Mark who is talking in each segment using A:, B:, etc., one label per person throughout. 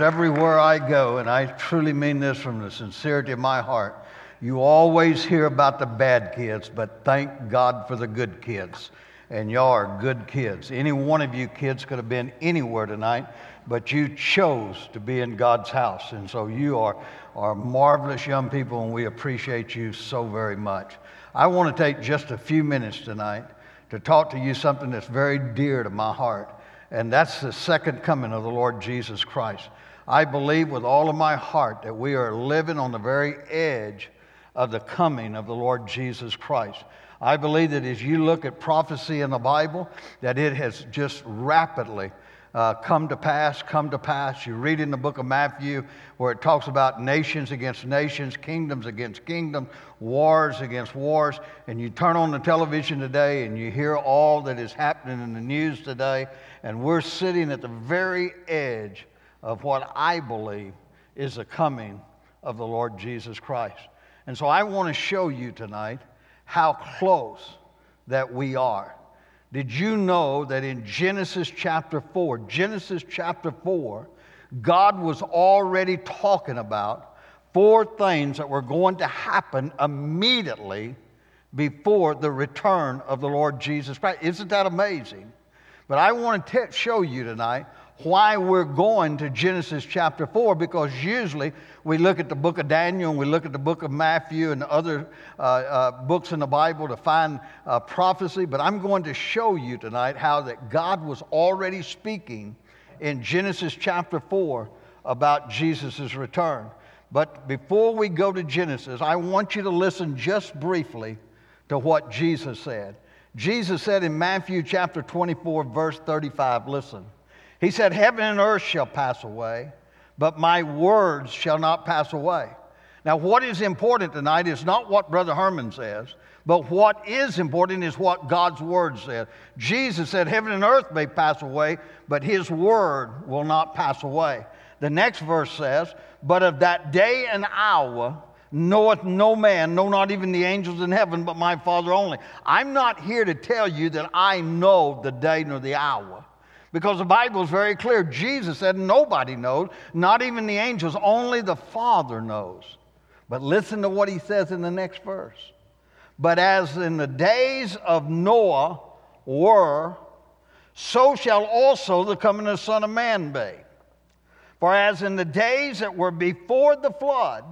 A: Everywhere I go, and I truly mean this from the sincerity of my heart, you always hear about the bad kids, but thank God for the good kids. And y'all are good kids. Any one of you kids could have been anywhere tonight, but you chose to be in God's house. And so you are, are marvelous young people, and we appreciate you so very much. I want to take just a few minutes tonight to talk to you something that's very dear to my heart, and that's the second coming of the Lord Jesus Christ. I believe with all of my heart that we are living on the very edge of the coming of the Lord Jesus Christ. I believe that as you look at prophecy in the Bible, that it has just rapidly uh, come to pass, come to pass. You read in the book of Matthew where it talks about nations against nations, kingdoms against kingdoms, wars against wars. And you turn on the television today and you hear all that is happening in the news today. And we're sitting at the very edge of what I believe is the coming of the Lord Jesus Christ. And so I want to show you tonight how close that we are. Did you know that in Genesis chapter 4, Genesis chapter 4, God was already talking about four things that were going to happen immediately before the return of the Lord Jesus Christ? Isn't that amazing? But I want to t- show you tonight why we're going to Genesis chapter 4 because usually we look at the book of Daniel and we look at the book of Matthew and other uh, uh, books in the Bible to find uh, prophecy. But I'm going to show you tonight how that God was already speaking in Genesis chapter 4 about Jesus' return. But before we go to Genesis, I want you to listen just briefly to what Jesus said. Jesus said in Matthew chapter 24, verse 35, listen. He said, Heaven and earth shall pass away, but my words shall not pass away. Now, what is important tonight is not what Brother Herman says, but what is important is what God's word said. Jesus said, Heaven and earth may pass away, but his word will not pass away. The next verse says, But of that day and hour knoweth no man, no, not even the angels in heaven, but my Father only. I'm not here to tell you that I know the day nor the hour. Because the Bible is very clear. Jesus said nobody knows, not even the angels, only the Father knows. But listen to what he says in the next verse. But as in the days of Noah were, so shall also the coming of the Son of Man be. For as in the days that were before the flood,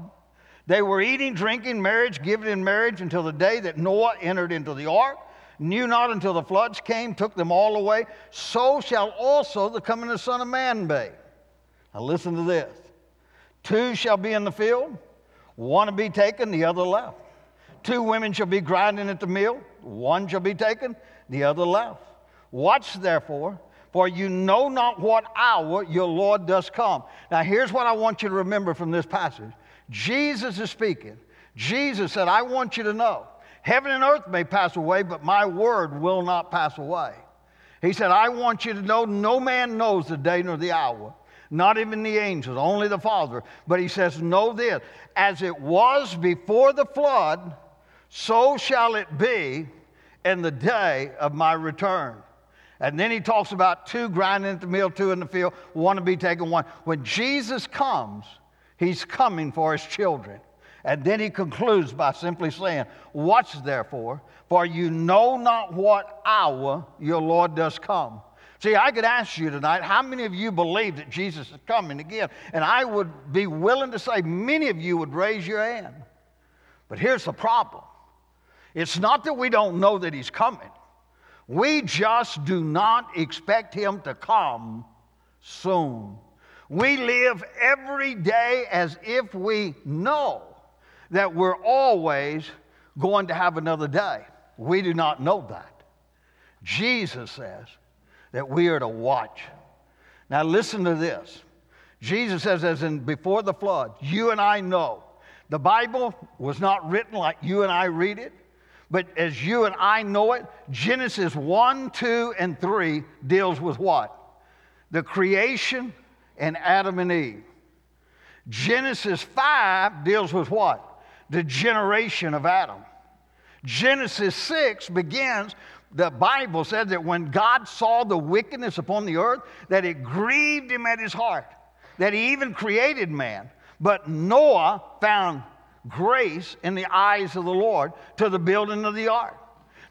A: they were eating, drinking, marriage, giving in marriage until the day that Noah entered into the ark knew not until the floods came, took them all away, so shall also the coming of the Son of Man be. Now listen to this. Two shall be in the field, one to be taken, the other left. Two women shall be grinding at the mill, one shall be taken, the other left. Watch therefore, for you know not what hour your Lord does come. Now here's what I want you to remember from this passage. Jesus is speaking. Jesus said, I want you to know Heaven and earth may pass away, but my word will not pass away. He said, I want you to know no man knows the day nor the hour, not even the angels, only the Father. But he says, Know this as it was before the flood, so shall it be in the day of my return. And then he talks about two grinding at the mill, two in the field, one to be taken, one. When Jesus comes, he's coming for his children. And then he concludes by simply saying, Watch therefore, for you know not what hour your Lord does come. See, I could ask you tonight, how many of you believe that Jesus is coming again? And I would be willing to say many of you would raise your hand. But here's the problem it's not that we don't know that he's coming, we just do not expect him to come soon. We live every day as if we know that we're always going to have another day. We do not know that. Jesus says that we are to watch. Now, listen to this. Jesus says, as in before the flood, you and I know. The Bible was not written like you and I read it, but as you and I know it, Genesis 1, 2, and 3 deals with what? The creation and Adam and Eve. Genesis 5 deals with what? The generation of Adam. Genesis 6 begins, the Bible said that when God saw the wickedness upon the earth, that it grieved him at his heart. that he even created man. But Noah found grace in the eyes of the Lord to the building of the ark.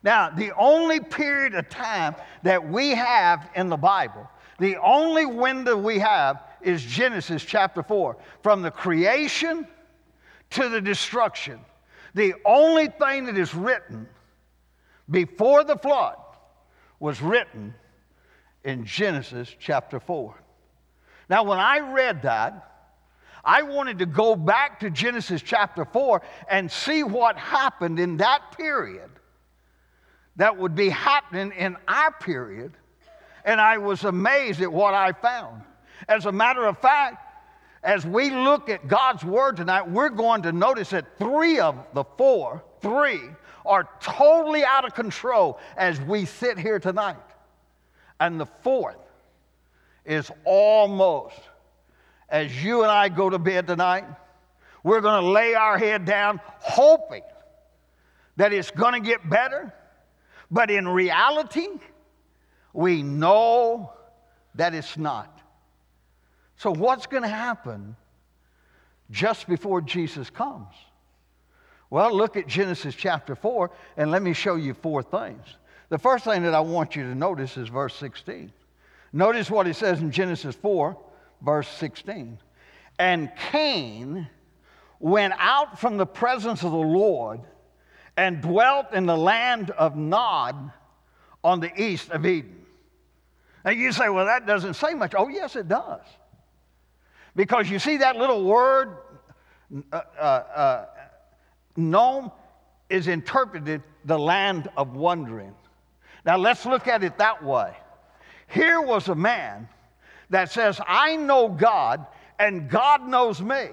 A: Now, the only period of time that we have in the Bible, the only window we have is Genesis chapter 4. From the creation to the destruction, the only thing that is written before the flood was written in Genesis chapter 4. Now, when I read that, I wanted to go back to Genesis chapter 4 and see what happened in that period that would be happening in our period. And I was amazed at what I found. As a matter of fact, as we look at God's word tonight, we're going to notice that three of the four, three, are totally out of control as we sit here tonight. And the fourth is almost as you and I go to bed tonight, we're going to lay our head down hoping that it's going to get better. But in reality, we know that it's not. So, what's going to happen just before Jesus comes? Well, look at Genesis chapter 4, and let me show you four things. The first thing that I want you to notice is verse 16. Notice what it says in Genesis 4 verse 16. And Cain went out from the presence of the Lord and dwelt in the land of Nod on the east of Eden. Now you say, well, that doesn't say much. Oh, yes, it does. Because you see that little word, uh, uh, uh, Nome, is interpreted the land of wandering. Now let's look at it that way. Here was a man that says, I know God and God knows me.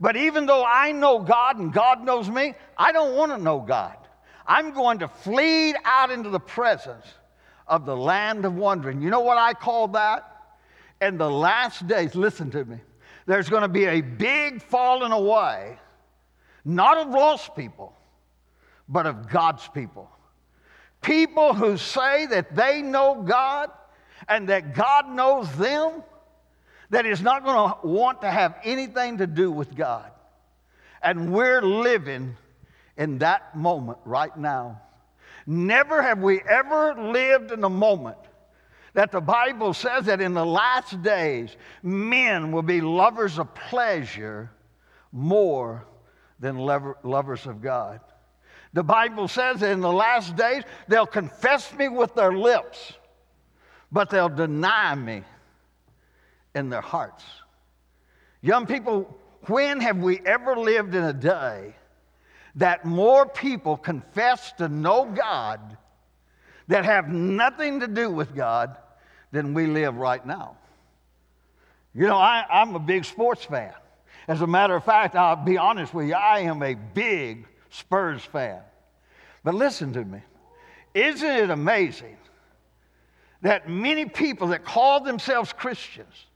A: But even though I know God and God knows me, I don't want to know God. I'm going to flee out into the presence of the land of wandering. You know what I call that? In the last days, listen to me, there's going to be a big falling away, not of lost people, but of God's people. People who say that they know God and that God knows them, that is not going to want to have anything to do with God. And we're living in that moment right now. Never have we ever lived in a moment that the Bible says that in the last days, men will be lovers of pleasure more than lovers of God. The Bible says that in the last days, they'll confess me with their lips but they'll deny me in their hearts. Young people, when have we ever lived in a day that more people confess to know God that have nothing to do with God than we live right now? You know, I, am a big sports fan. As a matter of fact, I'll be honest with you, I am a big Spurs fan. But listen to me. Isn't it amazing that many people that call themselves Christians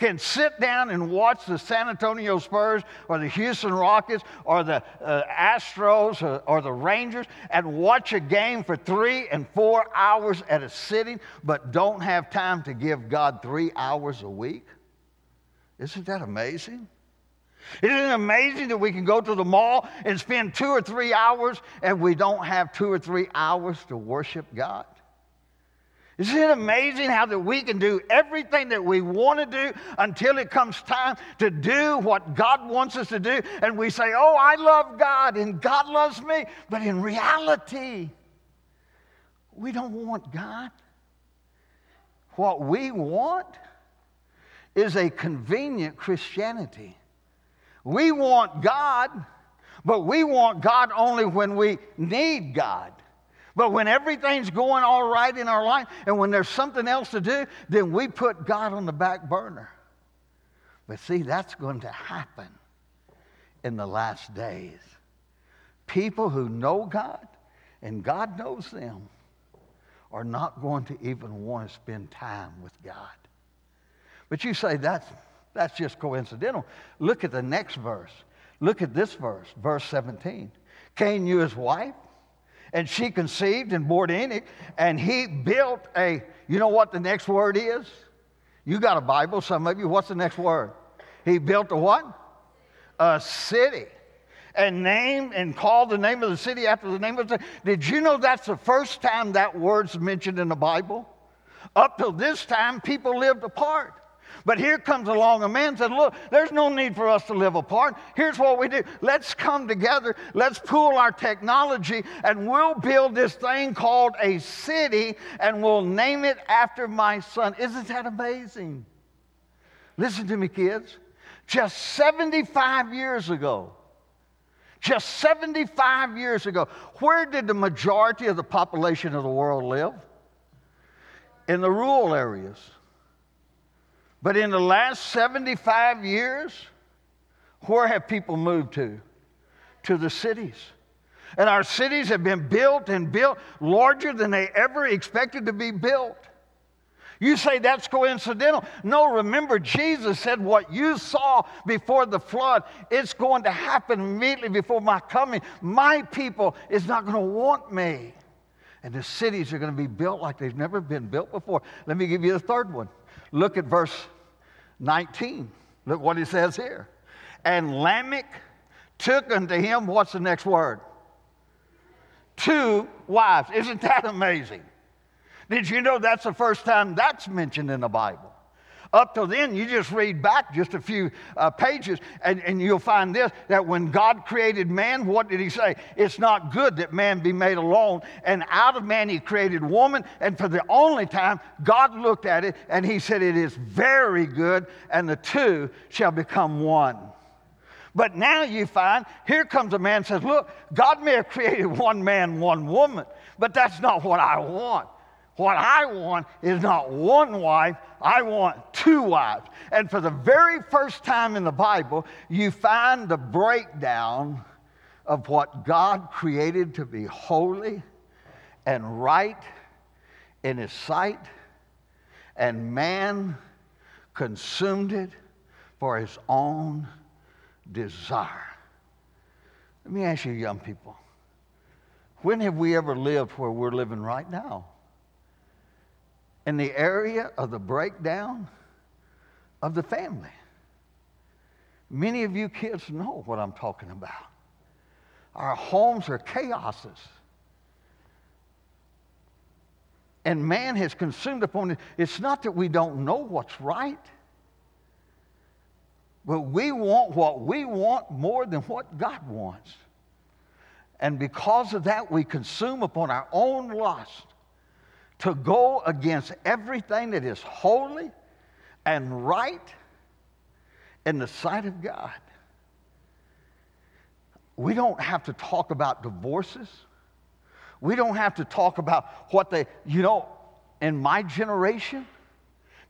A: can sit down and watch the San Antonio Spurs or the Houston Rockets or the uh, Astros or, or the Rangers and watch a game for three and four hours at a sitting, but don't have time to give God three hours a week? Isn't that amazing? Isn't it amazing that we can go to the mall and spend two or three hours and we don't have two or three hours to worship God? Isn't it amazing how that we can do everything that we want to do until it comes time to do what God wants us to do? And we say, Oh, I love God and God loves me. But in reality, we don't want God. What we want is a convenient Christianity. We want God, but we want God only when we need God. But when everything's going all right in our life and when there's something else to do, then we put God on the back burner. But see, that's going to happen in the last days. People who know God and God knows them are not going to even want to spend time with God. But you say that's, that's just coincidental. Look at the next verse. Look at this verse, verse 17. Cain knew his wife and she conceived and bore Enoch, and he built a, you know what the next word is? You got a Bible, some of you. What's the next word? He built a what? A city. And named and called the name of the city after the name of the city. Did you know that's the first time that word's mentioned in the Bible? Up till this time, people lived apart. But here comes along a man said, Look, there's no need for us to live apart. Here's what we do. Let's come together, let's pool our technology, and we'll build this thing called a city, and we'll name it after my son. Isn't that amazing? Listen to me, kids. Just 75 years ago, just 75 years ago, where did the majority of the population of the world live? In the rural areas. But in the last 75 years, where have people moved to? To the cities. And our cities have been built and built larger than they ever expected to be built. You say that's coincidental. No, remember, Jesus said, What you saw before the flood, it's going to happen immediately before my coming. My people is not going to want me. And the cities are going to be built like they've never been built before. Let me give you the third one. Look at verse 19. Look what he says here. And Lamech took unto him, what's the next word? Two wives. Isn't that amazing? Did you know that's the first time that's mentioned in the Bible? Up till then, you just read back just a few uh, pages and, and you'll find this that when God created man, what did he say? It's not good that man be made alone. And out of man, he created woman. And for the only time, God looked at it and he said, It is very good, and the two shall become one. But now you find, here comes a man says, Look, God may have created one man, one woman, but that's not what I want. What I want is not one wife, I want two wives. And for the very first time in the Bible, you find the breakdown of what God created to be holy and right in His sight, and man consumed it for his own desire. Let me ask you, young people, when have we ever lived where we're living right now? In the area of the breakdown of the family. Many of you kids know what I'm talking about. Our homes are chaoses. And man has consumed upon it. It's not that we don't know what's right, but we want what we want more than what God wants. And because of that, we consume upon our own lust to go against everything that is holy and right in the sight of God. We don't have to talk about divorces. We don't have to talk about what they, you know, in my generation,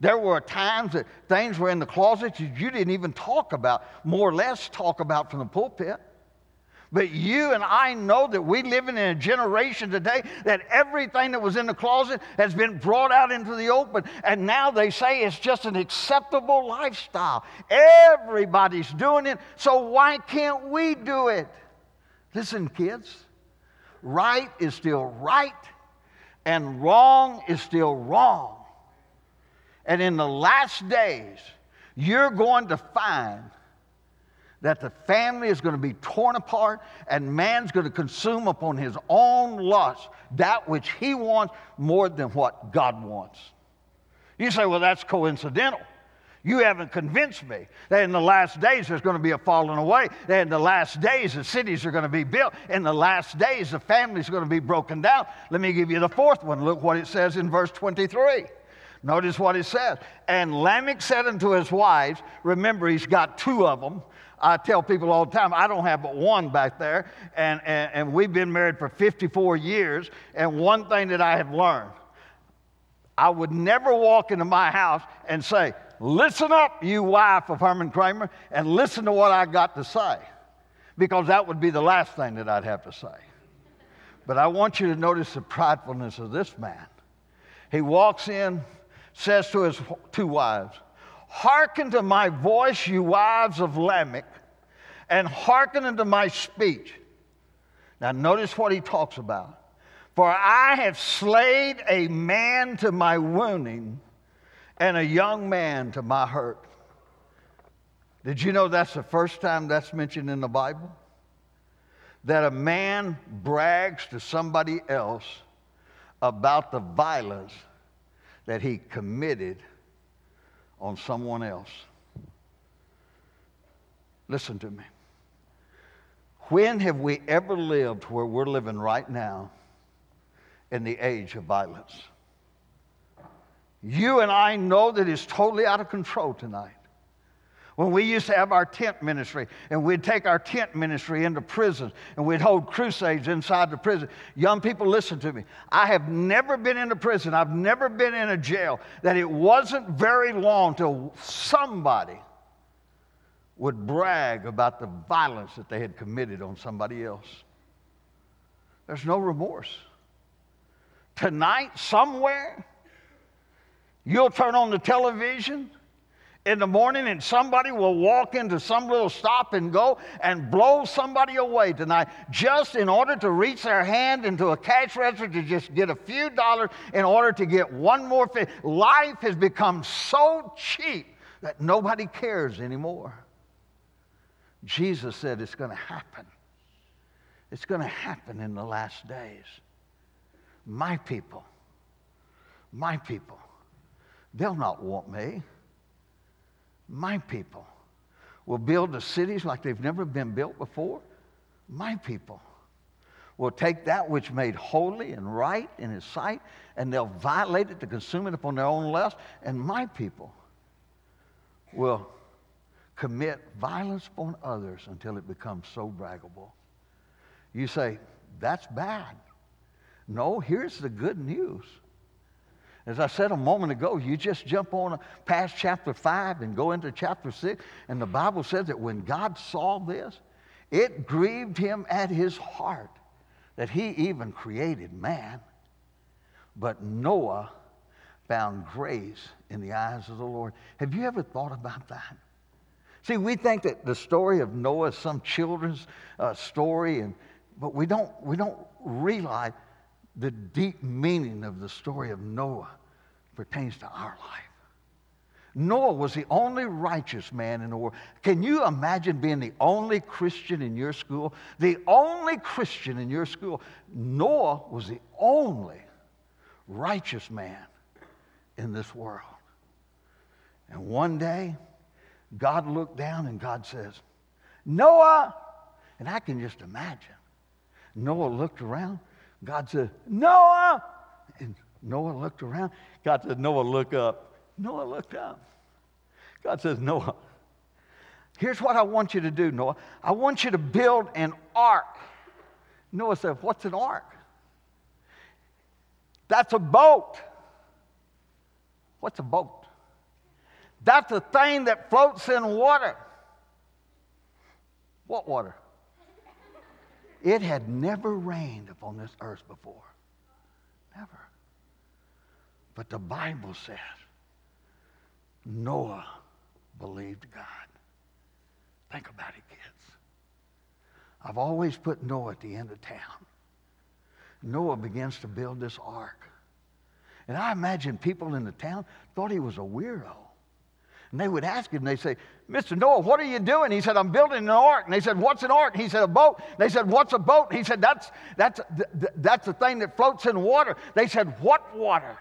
A: there were times that things were in the closet that you didn't even talk about, more or less talk about from the pulpit. But you and I know that we live in a generation today that everything that was in the closet has been brought out into the open. And now they say it's just an acceptable lifestyle. Everybody's doing it, so why can't we do it? Listen, kids, right is still right, and wrong is still wrong. And in the last days, you're going to find that the family is going to be torn apart and man's going to consume upon his own lust that which he wants more than what God wants. You say, well, that's coincidental. You haven't convinced me that in the last days there's going to be a falling away. That in the last days the cities are going to be built. In the last days the families are going to be broken down. Let me give you the fourth one. Look what it says in verse 23. Notice what it says. And Lamech said unto his wives, remember, he's got two of them. I tell people all the time, I don't have but one back there, and, and, and we've been married for 54 years. And one thing that I have learned, I would never walk into my house and say, Listen up, you wife of Herman Cramer, and listen to what I got to say, because that would be the last thing that I'd have to say. But I want you to notice the pridefulness of this man. He walks in, says to his two wives, Hearken to my voice, you wives of Lamech, and hearken unto my speech. Now, notice what he talks about. For I have slayed a man to my wounding, and a young man to my hurt. Did you know that's the first time that's mentioned in the Bible? That a man brags to somebody else about the violence that he committed on someone else. Listen to me. When have we ever lived where we're living right now in the age of violence? You and I know that it's totally out of control tonight. When we used to have our tent ministry, and we'd take our tent ministry into prisons, and we'd hold crusades inside the prison. Young people, listen to me. I have never been in a prison, I've never been in a jail, that it wasn't very long till somebody would brag about the violence that they had committed on somebody else. There's no remorse. Tonight, somewhere, you'll turn on the television in the morning and somebody will walk into some little stop and go and blow somebody away tonight just in order to reach their hand into a cash register to just get a few dollars in order to get one more thing. Life has become so cheap that nobody cares anymore. Jesus said it's going to happen. It's going to happen in the last days. My people, my people, they'll not want me my people will build the cities like they've never been built before. My people will take that which made holy and right in his sight and they'll violate it to consume it upon their own lust. And my people will commit violence upon others until it becomes so braggable. You say, that's bad. No, here's the good news. As I said a moment ago, you just jump on past chapter 5 and go into chapter 6, and the Bible says that when God saw this, it grieved him at his heart that he even created man. But Noah found grace in the eyes of the Lord. Have you ever thought about that? See, we think that the story of Noah is some children's uh, story, and, but we don't, we don't realize the deep meaning of the story of Noah pertains to our life. Noah was the only righteous man in the world. Can you imagine being the only Christian in your school? The only Christian in your school. Noah was the only righteous man in this world. And one day, God looked down and God says, Noah, and I can just imagine. Noah looked around God said, Noah! And Noah looked around. God said, Noah, look up. Noah looked up. God says, Noah, here's what I want you to do, Noah. I want you to build an ark. Noah said, What's an ark? That's a boat. What's a boat? That's a thing that floats in water. What water? It had never rained upon this earth before. Never. But the Bible says Noah believed God. Think about it, kids. I've always put Noah at the end of town. Noah begins to build this ark. And I imagine people in the town thought he was a weirdo. And they would ask him, they say, Mr. Noah, what are you doing? He said, I'm building an ark. And they said, What's an ark? He said, A boat. They said, What's a boat? He said, That's, that's, that's the thing that floats in water. They said, What water?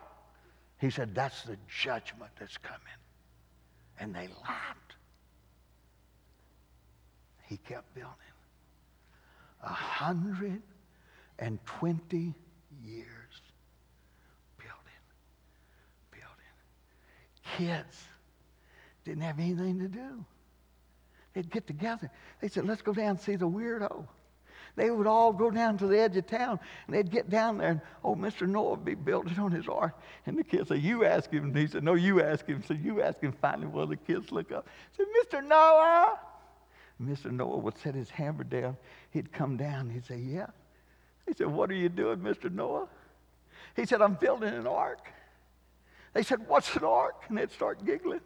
A: He said, That's the judgment that's coming. And they laughed. He kept building. A hundred and twenty years building, building. Kids didn't have anything to do. They'd get together. They said, let's go down and see the weirdo. They would all go down to the edge of town and they'd get down there and, oh, Mr. Noah would be building on his ark. And the kids say, you ask him. And he said, no, you ask him. So you ask him. Finally, one of the kids look up and said, Mr. Noah. Mr. Noah would set his hammer down. He'd come down. He'd say, yeah. He said, what are you doing, Mr. Noah? He said, I'm building an ark. They said, what's an ark? And they'd start giggling.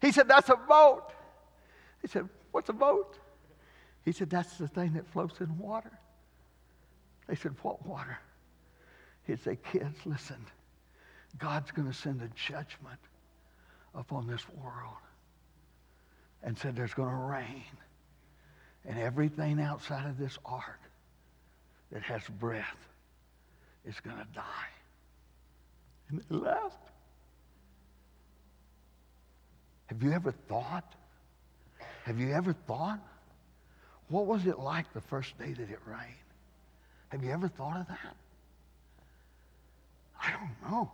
A: He said, That's a boat. He said, What's a boat? He said, That's the thing that floats in water. They said, What water? He'd say, Kids, listen, God's going to send a judgment upon this world and said there's going to rain and everything outside of this ark that has breath is going to die. And they laughed. Have you ever thought? Have you ever thought? What was it like the first day that it rained? Have you ever thought of that? I don't know.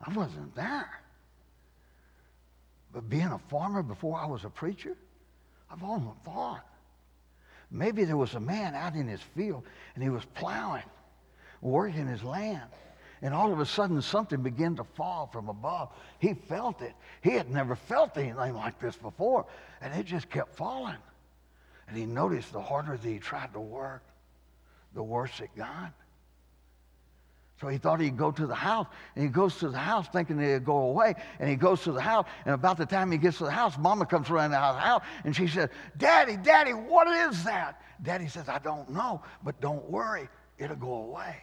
A: I wasn't there. But being a farmer before I was a preacher, I've often thought maybe there was a man out in his field and he was plowing, working his land. And all of a sudden, something began to fall from above. He felt it. He had never felt anything like this before. And it just kept falling. And he noticed the harder that he tried to work, the worse it got. So he thought he'd go to the house, and he goes to the house thinking it'd go away. And he goes to the house, and about the time he gets to the house, Mama comes running out of the house, and she says, Daddy, Daddy, what is that? Daddy says, I don't know, but don't worry, it'll go away.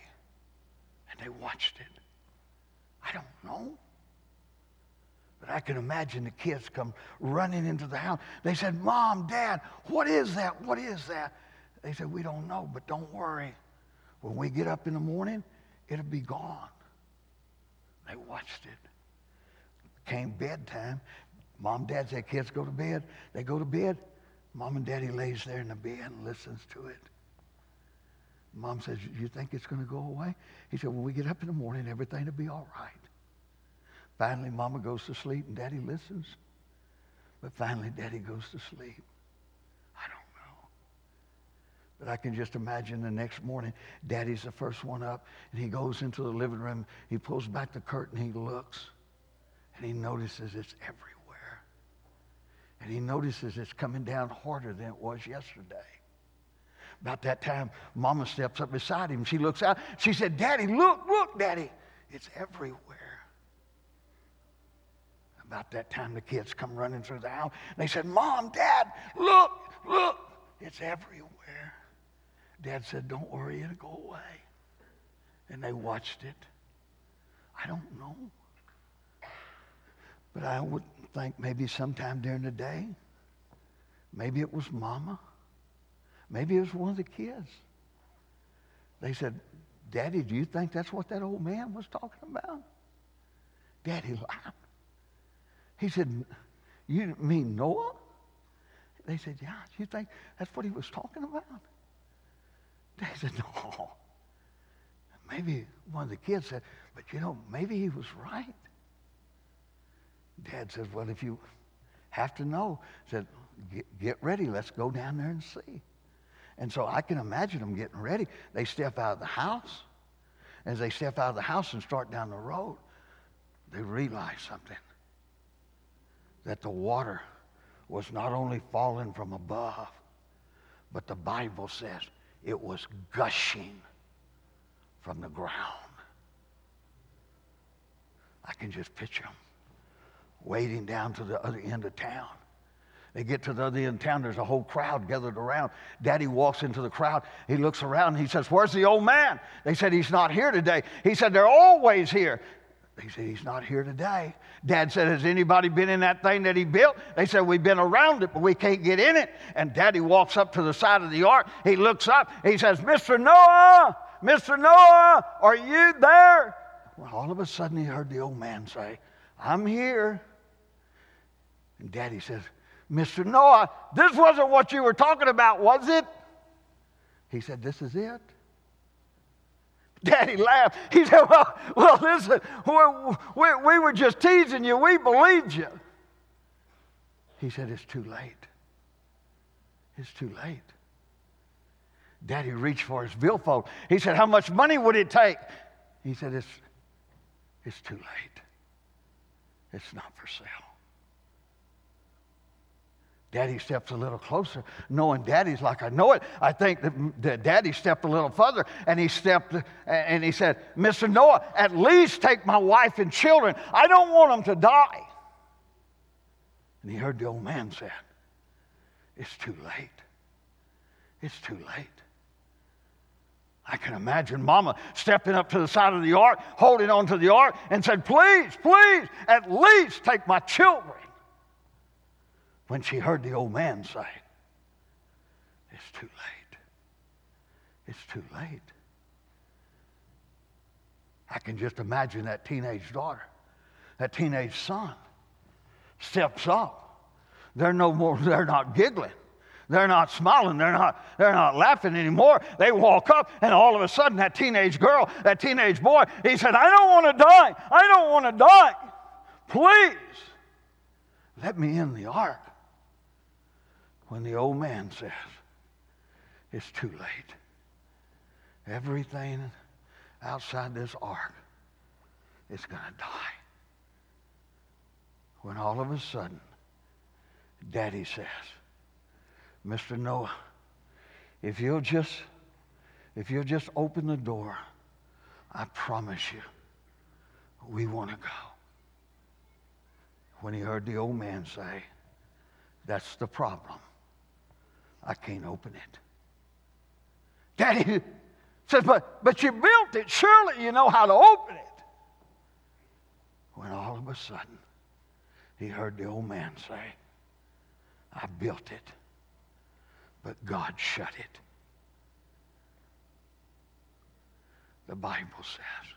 A: And they watched it. I don't know. But I can imagine the kids come running into the house. They said, Mom, Dad, what is that? What is that? They said, We don't know, but don't worry. When we get up in the morning, it'll be gone. They watched it. Came bedtime. Mom, dad said, kids go to bed. They go to bed. Mom and daddy lays there in the bed and listens to it. Mom says, you think it's going to go away? He said, when we get up in the morning, everything will be all right. Finally, mama goes to sleep and daddy listens. But finally, daddy goes to sleep. I don't know. But I can just imagine the next morning, daddy's the first one up, and he goes into the living room. He pulls back the curtain, he looks, and he notices it's everywhere. And he notices it's coming down harder than it was yesterday. About that time, Mama steps up beside him. She looks out. She said, Daddy, look, look, Daddy. It's everywhere. About that time, the kids come running through the house. They said, Mom, Dad, look, look. It's everywhere. Dad said, Don't worry, it'll go away. And they watched it. I don't know. But I would think maybe sometime during the day, maybe it was mama. Maybe it was one of the kids. They said, Daddy, do you think that's what that old man was talking about? Daddy laughed. He said, You mean Noah? They said, Yeah, you think that's what he was talking about? They said, no. Maybe one of the kids said, but you know, maybe he was right. Dad says, well, if you have to know, said, get, get ready. Let's go down there and see. And so I can imagine them getting ready. They step out of the house. As they step out of the house and start down the road, they realize something. That the water was not only falling from above, but the Bible says it was gushing from the ground. I can just picture them wading down to the other end of town. They get to the other end of town, there's a whole crowd gathered around. Daddy walks into the crowd. He looks around he says, Where's the old man? They said, He's not here today. He said, They're always here. They said, He's not here today. Dad said, Has anybody been in that thing that he built? They said, We've been around it, but we can't get in it. And Daddy walks up to the side of the ark. He looks up. He says, Mr. Noah, Mr. Noah, are you there? Well, all of a sudden, he heard the old man say, I'm here. And Daddy says, Mr. Noah, this wasn't what you were talking about, was it? He said, This is it. Daddy laughed. He said, Well, well listen, we, we were just teasing you. We believed you. He said, It's too late. It's too late. Daddy reached for his billfold. He said, How much money would it take? He said, It's, it's too late. It's not for sale. Daddy steps a little closer, knowing Daddy's like, I know it. I think that, Daddy stepped a little further and he stepped uh, and he said, Mr. Noah, at least take my wife and children. I don't want them to die. And he heard the old man say, It's too late. It's too late. I can imagine Mama stepping up to the side of the ark, holding onto the ark, and said, Please, please, at least take my children. When she heard the old man say, It's too late. It's too late. I can just imagine that teenage daughter, that teenage son steps up. They're no more, they're not giggling. They're not smiling. They're not, they're not laughing anymore. They walk up, and all of a sudden, that teenage girl, that teenage boy, he said, I don't want to die. I don't want to die. Please, let me in the ark. When the old man says, It's too late. Everything outside this ark is going to die. When all of a sudden, Daddy says, Mr. Noah, if you'll just if you'll just open the door, I promise you, we want to go. When he heard the old man say, That's the problem. I can't open it. Daddy says, But but you built it. Surely you know how to open it. When all of a sudden he heard the old man say, I built it but God shut it. The Bible says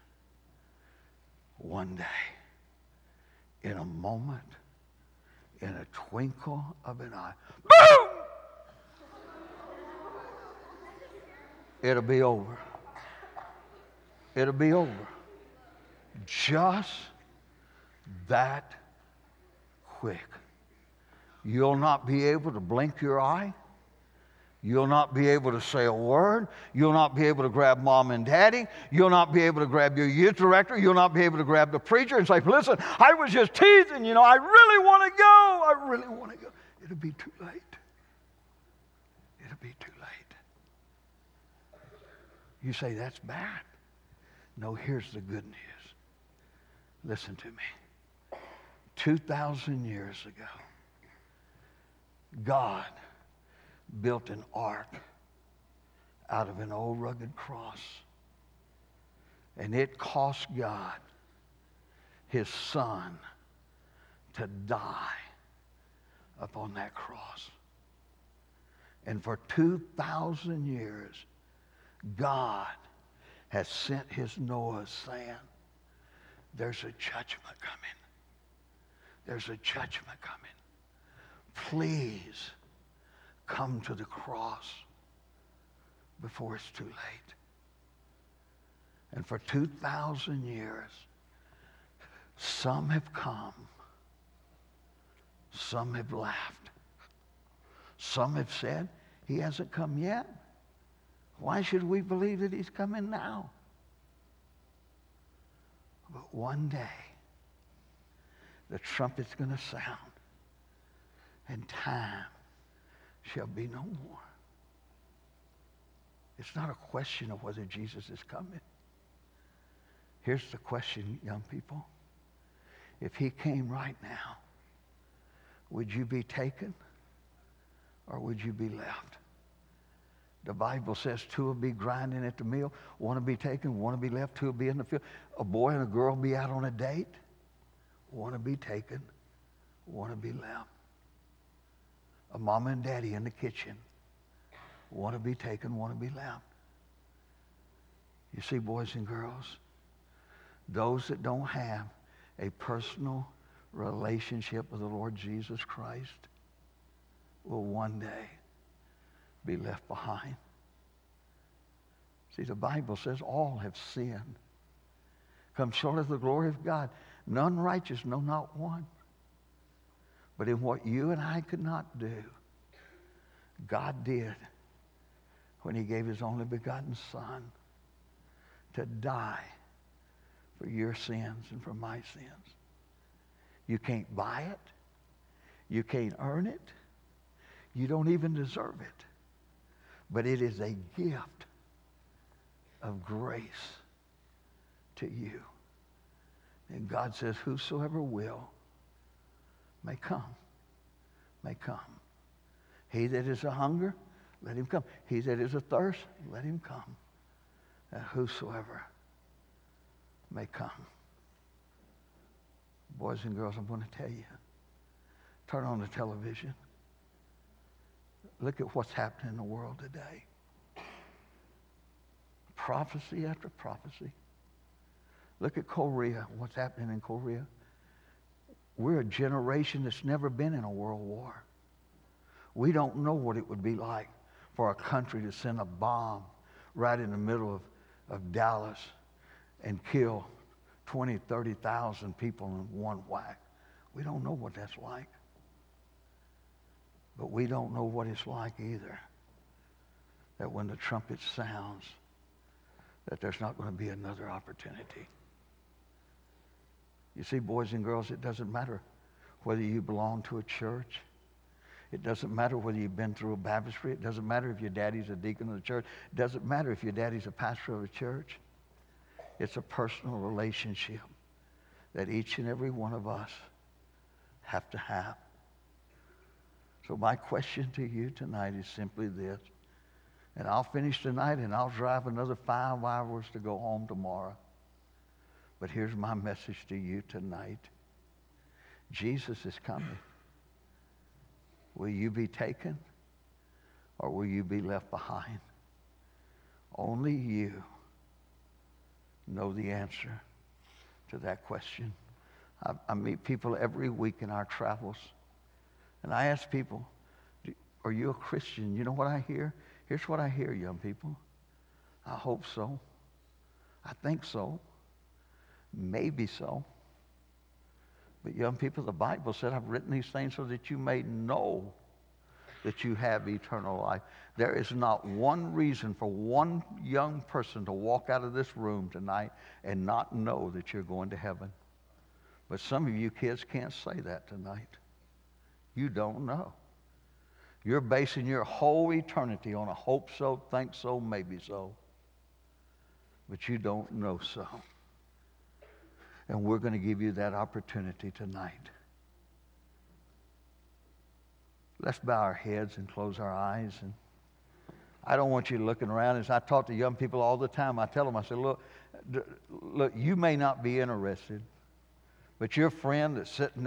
A: one day, in a moment, in a twinkle of an eye, boom! It'll be over. It'll be over. Just that quick. You'll not be able to blink your eye. You'll not be able to say a word. You'll not be able to grab mom and daddy. You'll not be able to grab your youth director. You'll not be able to grab the preacher and say, Listen, I was just teasing, you know, I really want to go. I really want to go. It'll be too late. It'll be too late. You say, That's bad. No, here's the good news. Listen to me. 2,000 years ago, God built an ark out of an old rugged cross. And it cost God his son to die upon that cross. And for 2,000 years, God has sent his Noah saying, There's a judgment coming. There's a judgment coming. Please come to the cross before it's too late. And for 2,000 years, some have come, some have laughed, some have said, He hasn't come yet. Why should we believe that He's coming now? But one day, the trumpet's going to sound, and time shall be no more. It's not a question of whether Jesus is coming. Here's the question, young people. If he came right now, would you be taken or would you be left? The Bible says two will be grinding at the mill, one will be taken, one will be left, two will be in the field. A boy and a girl will be out on a date, one will be taken, one will be left a mama and daddy in the kitchen. Want to be taken, want to be left. You see, boys and girls, those that don't have a personal relationship with the Lord Jesus Christ will one day be left behind. See, the Bible says all have sinned. Come short of the glory of God. None righteous, no, not one. But in what you and I could not do, God did when he gave his only begotten Son to die for your sins and for my sins. You can't buy it. You can't earn it. You don't even deserve it. But it is a gift of grace to you. And God says, Whosoever will may come, may come. He that is a hunger, let him come. He that is a thirst, let him come. And whosoever may come. Boys and girls, I'm going to tell you turn on the television. Look at what's happening in the world today. Prophecy after prophecy. Look at Korea, what's happening in Korea. We're a generation that's never been in a world war. We don't know what it would be like for a country to send a bomb right in the middle of, of Dallas and kill 20, 30,000 people in one whack. We don't know what that's like. But we don't know what it's like either. That when the trumpet sounds, that there's not going to be another opportunity. You see, boys and girls, it doesn't matter whether you belong to a church. It doesn't matter whether you've been through a baptistry. It doesn't matter if your daddy's a deacon of the church. It doesn't matter if your daddy's a pastor of a church. It's a personal relationship that each and every one of us have to have. So my question to you tonight is simply this. And I'll finish tonight and I'll drive another five hours to go home tomorrow. But here's my message to you tonight. Jesus is coming. Will you be taken or will you be left behind? Only you know the answer to that question. I, I meet people every week in our travels, and I ask people, Are you a Christian? You know what I hear? Here's what I hear, young people. I hope so. I think so. Maybe so. But young people, the Bible said, I've written these things so that you may know that you have eternal life. There is not one reason for one young person to walk out of this room tonight and not know that you're going to heaven. But some of you kids can't say that tonight. You don't know. You're basing your whole eternity on a hope so, think so, maybe so. But you don't know so. And we're going to give you that opportunity tonight. Let's bow our heads and close our eyes. And I don't want you looking around. As I talk to young people all the time, I tell them, I say, look, look, you may not be interested, but your friend that's sitting next